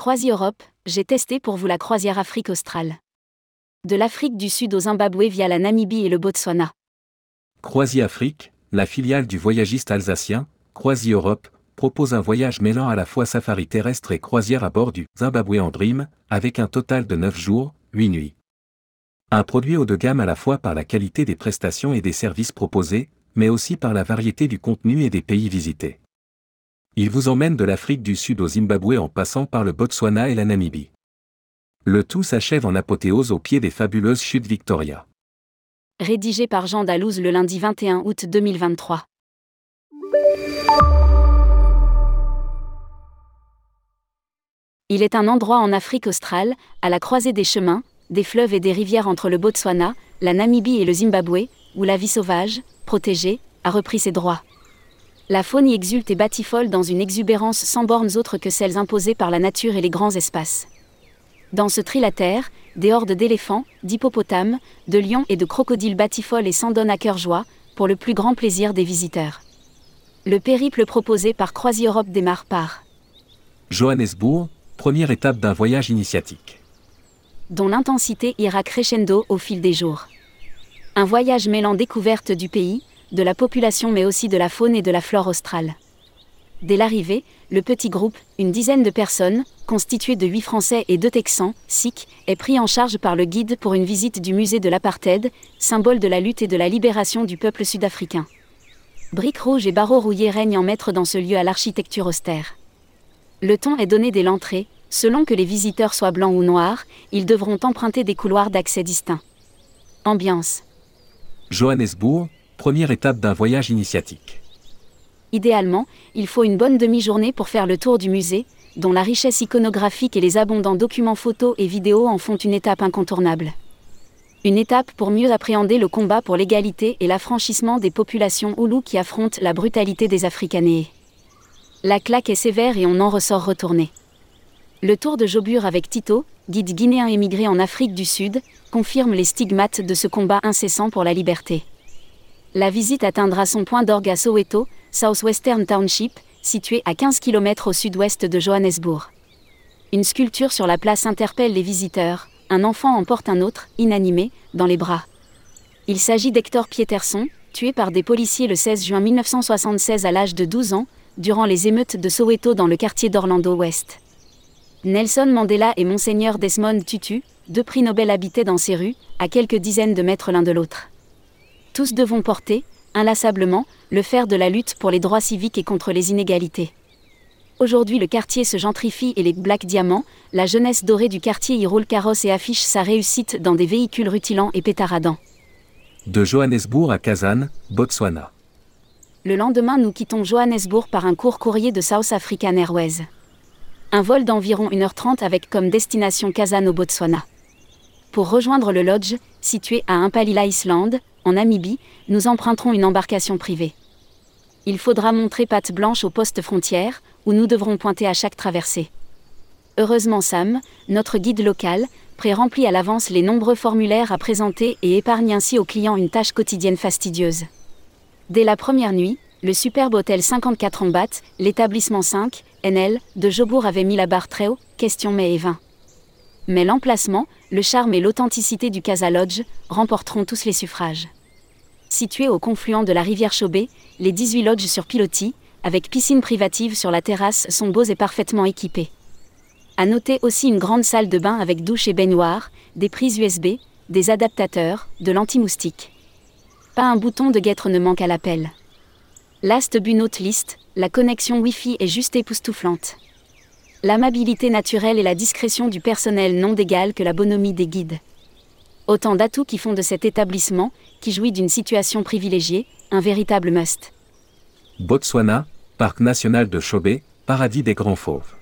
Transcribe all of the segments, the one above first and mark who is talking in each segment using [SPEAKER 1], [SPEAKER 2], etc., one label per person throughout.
[SPEAKER 1] Croisi Europe, j'ai testé pour vous la croisière Afrique australe. De l'Afrique du Sud au Zimbabwe via la Namibie et le Botswana.
[SPEAKER 2] Croisi Afrique, la filiale du voyagiste alsacien, Croisi Europe, propose un voyage mêlant à la fois safari terrestre et croisière à bord du Zimbabwe en Dream, avec un total de 9 jours, 8 nuits. Un produit haut de gamme à la fois par la qualité des prestations et des services proposés, mais aussi par la variété du contenu et des pays visités. Il vous emmène de l'Afrique du Sud au Zimbabwe en passant par le Botswana et la Namibie. Le tout s'achève en apothéose au pied des fabuleuses chutes Victoria.
[SPEAKER 1] Rédigé par Jean Dalouse le lundi 21 août 2023. Il est un endroit en Afrique australe, à la croisée des chemins, des fleuves et des rivières entre le Botswana, la Namibie et le Zimbabwe, où la vie sauvage, protégée, a repris ses droits. La faune y exulte et batifole dans une exubérance sans bornes autres que celles imposées par la nature et les grands espaces. Dans ce trilatère, des hordes d'éléphants, d'hippopotames, de lions et de crocodiles batifolent et s'en donnent à cœur joie, pour le plus grand plaisir des visiteurs. Le périple proposé par Croisi Europe démarre par
[SPEAKER 2] Johannesburg, première étape d'un voyage initiatique.
[SPEAKER 1] Dont l'intensité ira crescendo au fil des jours. Un voyage mêlant découverte du pays, de la population mais aussi de la faune et de la flore australe. Dès l'arrivée, le petit groupe, une dizaine de personnes, constitué de huit Français et deux Texans, Sikhs, est pris en charge par le guide pour une visite du musée de l'apartheid, symbole de la lutte et de la libération du peuple sud-africain. Briques rouges et barreaux rouillés règnent en maître dans ce lieu à l'architecture austère. Le ton est donné dès l'entrée, selon que les visiteurs soient blancs ou noirs, ils devront emprunter des couloirs d'accès distincts. Ambiance.
[SPEAKER 2] Johannesburg, première étape d'un voyage initiatique.
[SPEAKER 1] Idéalement, il faut une bonne demi-journée pour faire le tour du musée, dont la richesse iconographique et les abondants documents photos et vidéos en font une étape incontournable. Une étape pour mieux appréhender le combat pour l'égalité et l'affranchissement des populations Oulou qui affrontent la brutalité des Africanéens. La claque est sévère et on en ressort retourné. Le tour de Jobur avec Tito, guide guinéen émigré en Afrique du Sud, confirme les stigmates de ce combat incessant pour la liberté. La visite atteindra son point d'orgue à Soweto, Southwestern Township, situé à 15 km au sud-ouest de Johannesburg. Une sculpture sur la place interpelle les visiteurs, un enfant en porte un autre, inanimé, dans les bras. Il s'agit d'Hector Pieterson, tué par des policiers le 16 juin 1976 à l'âge de 12 ans, durant les émeutes de Soweto dans le quartier d'Orlando Ouest. Nelson Mandela et Monseigneur Desmond Tutu, deux prix Nobel habitaient dans ces rues, à quelques dizaines de mètres l'un de l'autre. Tous devons porter, inlassablement, le fer de la lutte pour les droits civiques et contre les inégalités. Aujourd'hui le quartier se gentrifie et les Black Diamants, la jeunesse dorée du quartier y roule carrosse et affiche sa réussite dans des véhicules rutilants et pétaradants.
[SPEAKER 2] De Johannesburg à Kazan, Botswana.
[SPEAKER 1] Le lendemain, nous quittons Johannesburg par un court courrier de South African Airways. Un vol d'environ 1h30 avec comme destination Kazan au Botswana. Pour rejoindre le lodge, situé à Impalila Island, en Namibie, nous emprunterons une embarcation privée. Il faudra montrer patte blanche au poste frontière, où nous devrons pointer à chaque traversée. Heureusement Sam, notre guide local, pré-remplit à l'avance les nombreux formulaires à présenter et épargne ainsi aux clients une tâche quotidienne fastidieuse. Dès la première nuit, le superbe hôtel 54 en batte, l'établissement 5, NL, de Jobourg avait mis la barre très haut, question mais et vin. Mais l'emplacement, le charme et l'authenticité du Casa Lodge remporteront tous les suffrages. Situé au confluent de la rivière Chauvet, les 18 lodges sur pilotis, avec piscine privative sur la terrasse, sont beaux et parfaitement équipés. À noter aussi une grande salle de bain avec douche et baignoire, des prises USB, des adaptateurs, de l'anti-moustique. Pas un bouton de guêtre ne manque à l'appel. Last but not least, la connexion Wi-Fi est juste époustouflante. L'amabilité naturelle et la discrétion du personnel n'ont d'égal que la bonhomie des guides. Autant d'atouts qui font de cet établissement, qui jouit d'une situation privilégiée, un véritable must.
[SPEAKER 2] Botswana, Parc national de Chobe, paradis des grands fauves.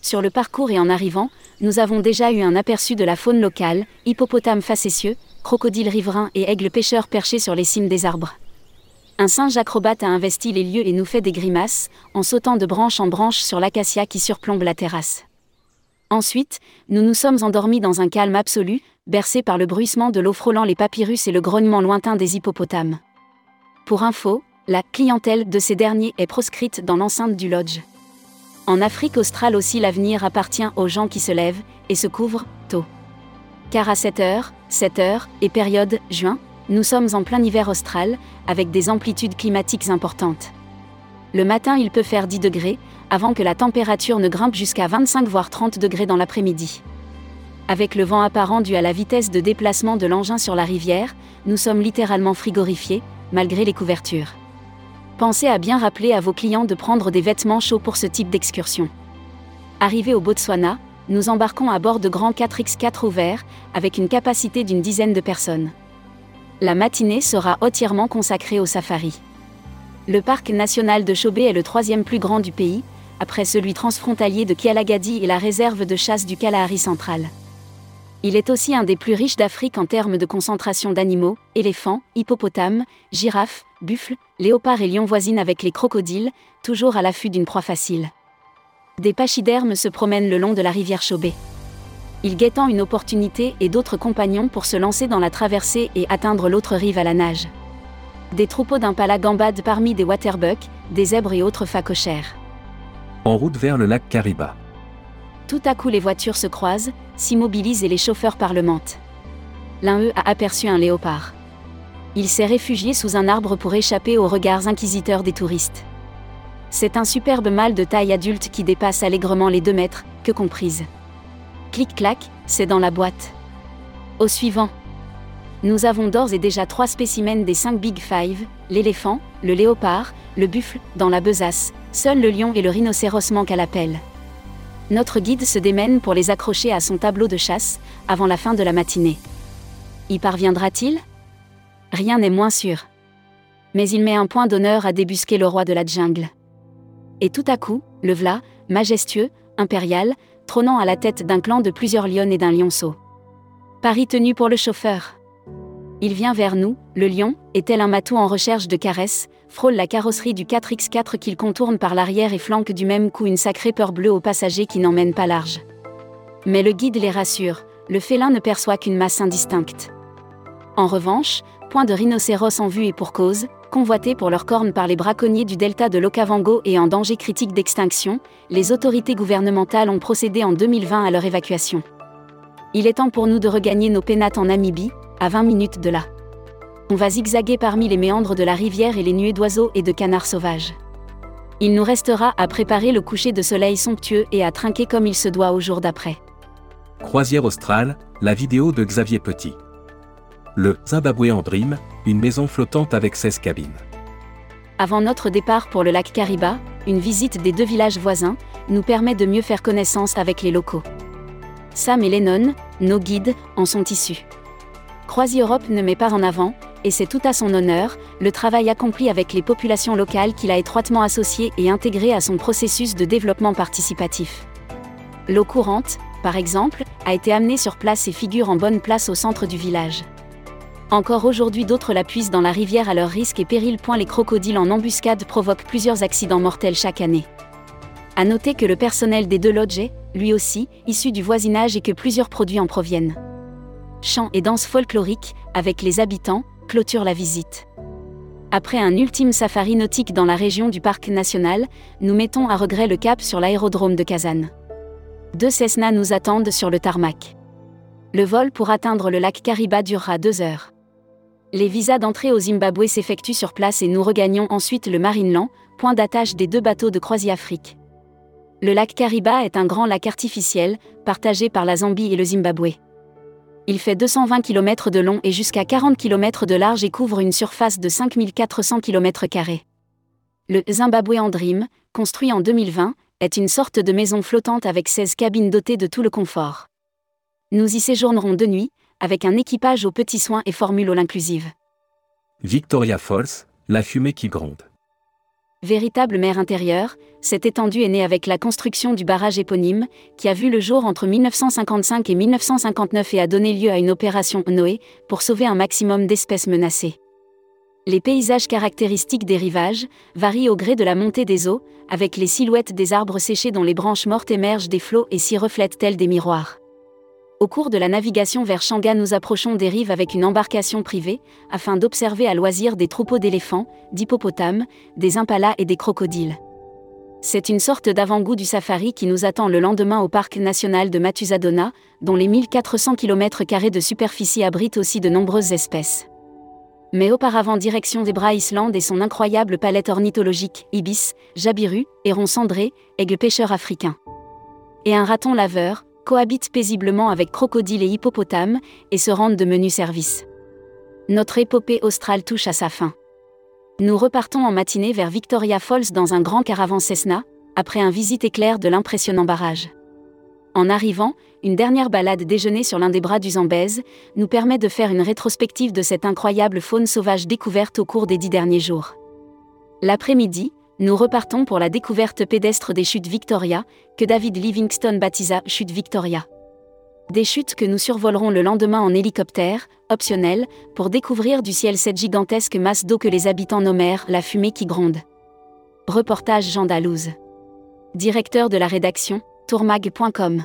[SPEAKER 1] Sur le parcours et en arrivant, nous avons déjà eu un aperçu de la faune locale, hippopotames facétieux, crocodiles riverains et aigles pêcheurs perchés sur les cimes des arbres. Un singe acrobate a investi les lieux et nous fait des grimaces, en sautant de branche en branche sur l'acacia qui surplombe la terrasse. Ensuite, nous nous sommes endormis dans un calme absolu, bercés par le bruissement de l'eau frôlant les papyrus et le grognement lointain des hippopotames. Pour info, la clientèle de ces derniers est proscrite dans l'enceinte du lodge. En Afrique australe aussi l'avenir appartient aux gens qui se lèvent et se couvrent tôt. Car à 7h, 7h et période juin, nous sommes en plein hiver austral, avec des amplitudes climatiques importantes. Le matin il peut faire 10 degrés, avant que la température ne grimpe jusqu'à 25 voire 30 degrés dans l'après-midi. Avec le vent apparent dû à la vitesse de déplacement de l'engin sur la rivière, nous sommes littéralement frigorifiés, malgré les couvertures. Pensez à bien rappeler à vos clients de prendre des vêtements chauds pour ce type d'excursion. Arrivé au Botswana, nous embarquons à bord de grands 4x4 ouverts, avec une capacité d'une dizaine de personnes. La matinée sera entièrement consacrée au safari. Le parc national de Chobe est le troisième plus grand du pays, après celui transfrontalier de Kialagadi et la réserve de chasse du Kalahari central. Il est aussi un des plus riches d'Afrique en termes de concentration d'animaux, éléphants, hippopotames, girafes, buffles, léopards et lions voisines avec les crocodiles, toujours à l'affût d'une proie facile. Des pachydermes se promènent le long de la rivière Chobé. Ils guettant une opportunité et d'autres compagnons pour se lancer dans la traversée et atteindre l'autre rive à la nage. Des troupeaux d'impalas gambadent parmi des waterbucks, des zèbres et autres phacochères.
[SPEAKER 2] En route vers le lac Kariba.
[SPEAKER 1] Tout à coup les voitures se croisent, s'immobilisent et les chauffeurs parlementent. L'un eux a aperçu un léopard. Il s'est réfugié sous un arbre pour échapper aux regards inquisiteurs des touristes. C'est un superbe mâle de taille adulte qui dépasse allègrement les deux mètres, que comprise. Clic-clac, c'est dans la boîte. Au suivant. Nous avons d'ores et déjà trois spécimens des cinq Big Five, l'éléphant, le léopard, le buffle, dans la besace, seul le lion et le rhinocéros manquent à l'appel. Notre guide se démène pour les accrocher à son tableau de chasse, avant la fin de la matinée. Y parviendra-t-il? Rien n'est moins sûr. Mais il met un point d'honneur à débusquer le roi de la jungle. Et tout à coup, le v'là, majestueux, impérial, trônant à la tête d'un clan de plusieurs lionnes et d'un lionceau. Paris tenu pour le chauffeur. Il vient vers nous, le lion, et tel un matou en recherche de caresses, frôle la carrosserie du 4x4 qu'il contourne par l'arrière et flanque du même coup une sacrée peur bleue aux passagers qui n'emmènent pas large. Mais le guide les rassure, le félin ne perçoit qu'une masse indistincte. En revanche, point de rhinocéros en vue et pour cause, convoités pour leurs cornes par les braconniers du delta de l'Okavango et en danger critique d'extinction, les autorités gouvernementales ont procédé en 2020 à leur évacuation. Il est temps pour nous de regagner nos pénates en Namibie, à 20 minutes de là. On va zigzaguer parmi les méandres de la rivière et les nuées d'oiseaux et de canards sauvages. Il nous restera à préparer le coucher de soleil somptueux et à trinquer comme il se doit au jour d'après.
[SPEAKER 2] Croisière australe, la vidéo de Xavier Petit. Le Zimbabwe en Dream, une maison flottante avec 16 cabines.
[SPEAKER 1] Avant notre départ pour le lac Kariba, une visite des deux villages voisins nous permet de mieux faire connaissance avec les locaux. Sam et Lennon, nos guides, en sont issus. Croisi Europe ne met pas en avant, et c'est tout à son honneur, le travail accompli avec les populations locales qu'il a étroitement associé et intégré à son processus de développement participatif. L'eau courante, par exemple, a été amenée sur place et figure en bonne place au centre du village. Encore aujourd'hui d'autres la puissent dans la rivière à leur risque et péril. Les crocodiles en embuscade provoquent plusieurs accidents mortels chaque année. À noter que le personnel des deux lodges lui aussi, issu du voisinage et que plusieurs produits en proviennent. Chants et danses folkloriques, avec les habitants, clôturent la visite. Après un ultime safari nautique dans la région du parc national, nous mettons à regret le cap sur l'aérodrome de Kazan. Deux Cessna nous attendent sur le tarmac. Le vol pour atteindre le lac Kariba durera deux heures. Les visas d'entrée au Zimbabwe s'effectuent sur place et nous regagnons ensuite le Marineland, point d'attache des deux bateaux de Croisière Afrique. Le lac Kariba est un grand lac artificiel, partagé par la Zambie et le Zimbabwe. Il fait 220 km de long et jusqu'à 40 km de large et couvre une surface de 5400 km. Le Zimbabwe en Dream, construit en 2020, est une sorte de maison flottante avec 16 cabines dotées de tout le confort. Nous y séjournerons de nuit, avec un équipage aux petits soins et formule all inclusive.
[SPEAKER 2] Victoria Falls, la fumée qui gronde.
[SPEAKER 1] Véritable mer intérieure, cette étendue est née avec la construction du barrage éponyme, qui a vu le jour entre 1955 et 1959 et a donné lieu à une opération Noé, pour sauver un maximum d'espèces menacées. Les paysages caractéristiques des rivages varient au gré de la montée des eaux, avec les silhouettes des arbres séchés dont les branches mortes émergent des flots et s'y reflètent tels des miroirs. Au cours de la navigation vers Shanga, nous approchons des rives avec une embarcation privée, afin d'observer à loisir des troupeaux d'éléphants, d'hippopotames, des impalas et des crocodiles. C'est une sorte d'avant-goût du safari qui nous attend le lendemain au parc national de Matusadona, dont les 1400 km de superficie abritent aussi de nombreuses espèces. Mais auparavant direction Zebra Island et son incroyable palette ornithologique, ibis, jabiru, héron cendré, aigle pêcheur africain. Et un raton laveur, cohabite paisiblement avec crocodile et hippopotame, et se rendent de menus services. Notre épopée australe touche à sa fin. Nous repartons en matinée vers Victoria Falls dans un grand caravan Cessna, après un visite éclair de l'impressionnant barrage. En arrivant, une dernière balade déjeuner sur l'un des bras du Zambèze nous permet de faire une rétrospective de cette incroyable faune sauvage découverte au cours des dix derniers jours. L'après-midi, nous repartons pour la découverte pédestre des chutes Victoria, que David Livingstone baptisa chutes Victoria. Des chutes que nous survolerons le lendemain en hélicoptère, optionnel, pour découvrir du ciel cette gigantesque masse d'eau que les habitants nommèrent la fumée qui gronde. Reportage Jean Dalouse. Directeur de la rédaction, tourmag.com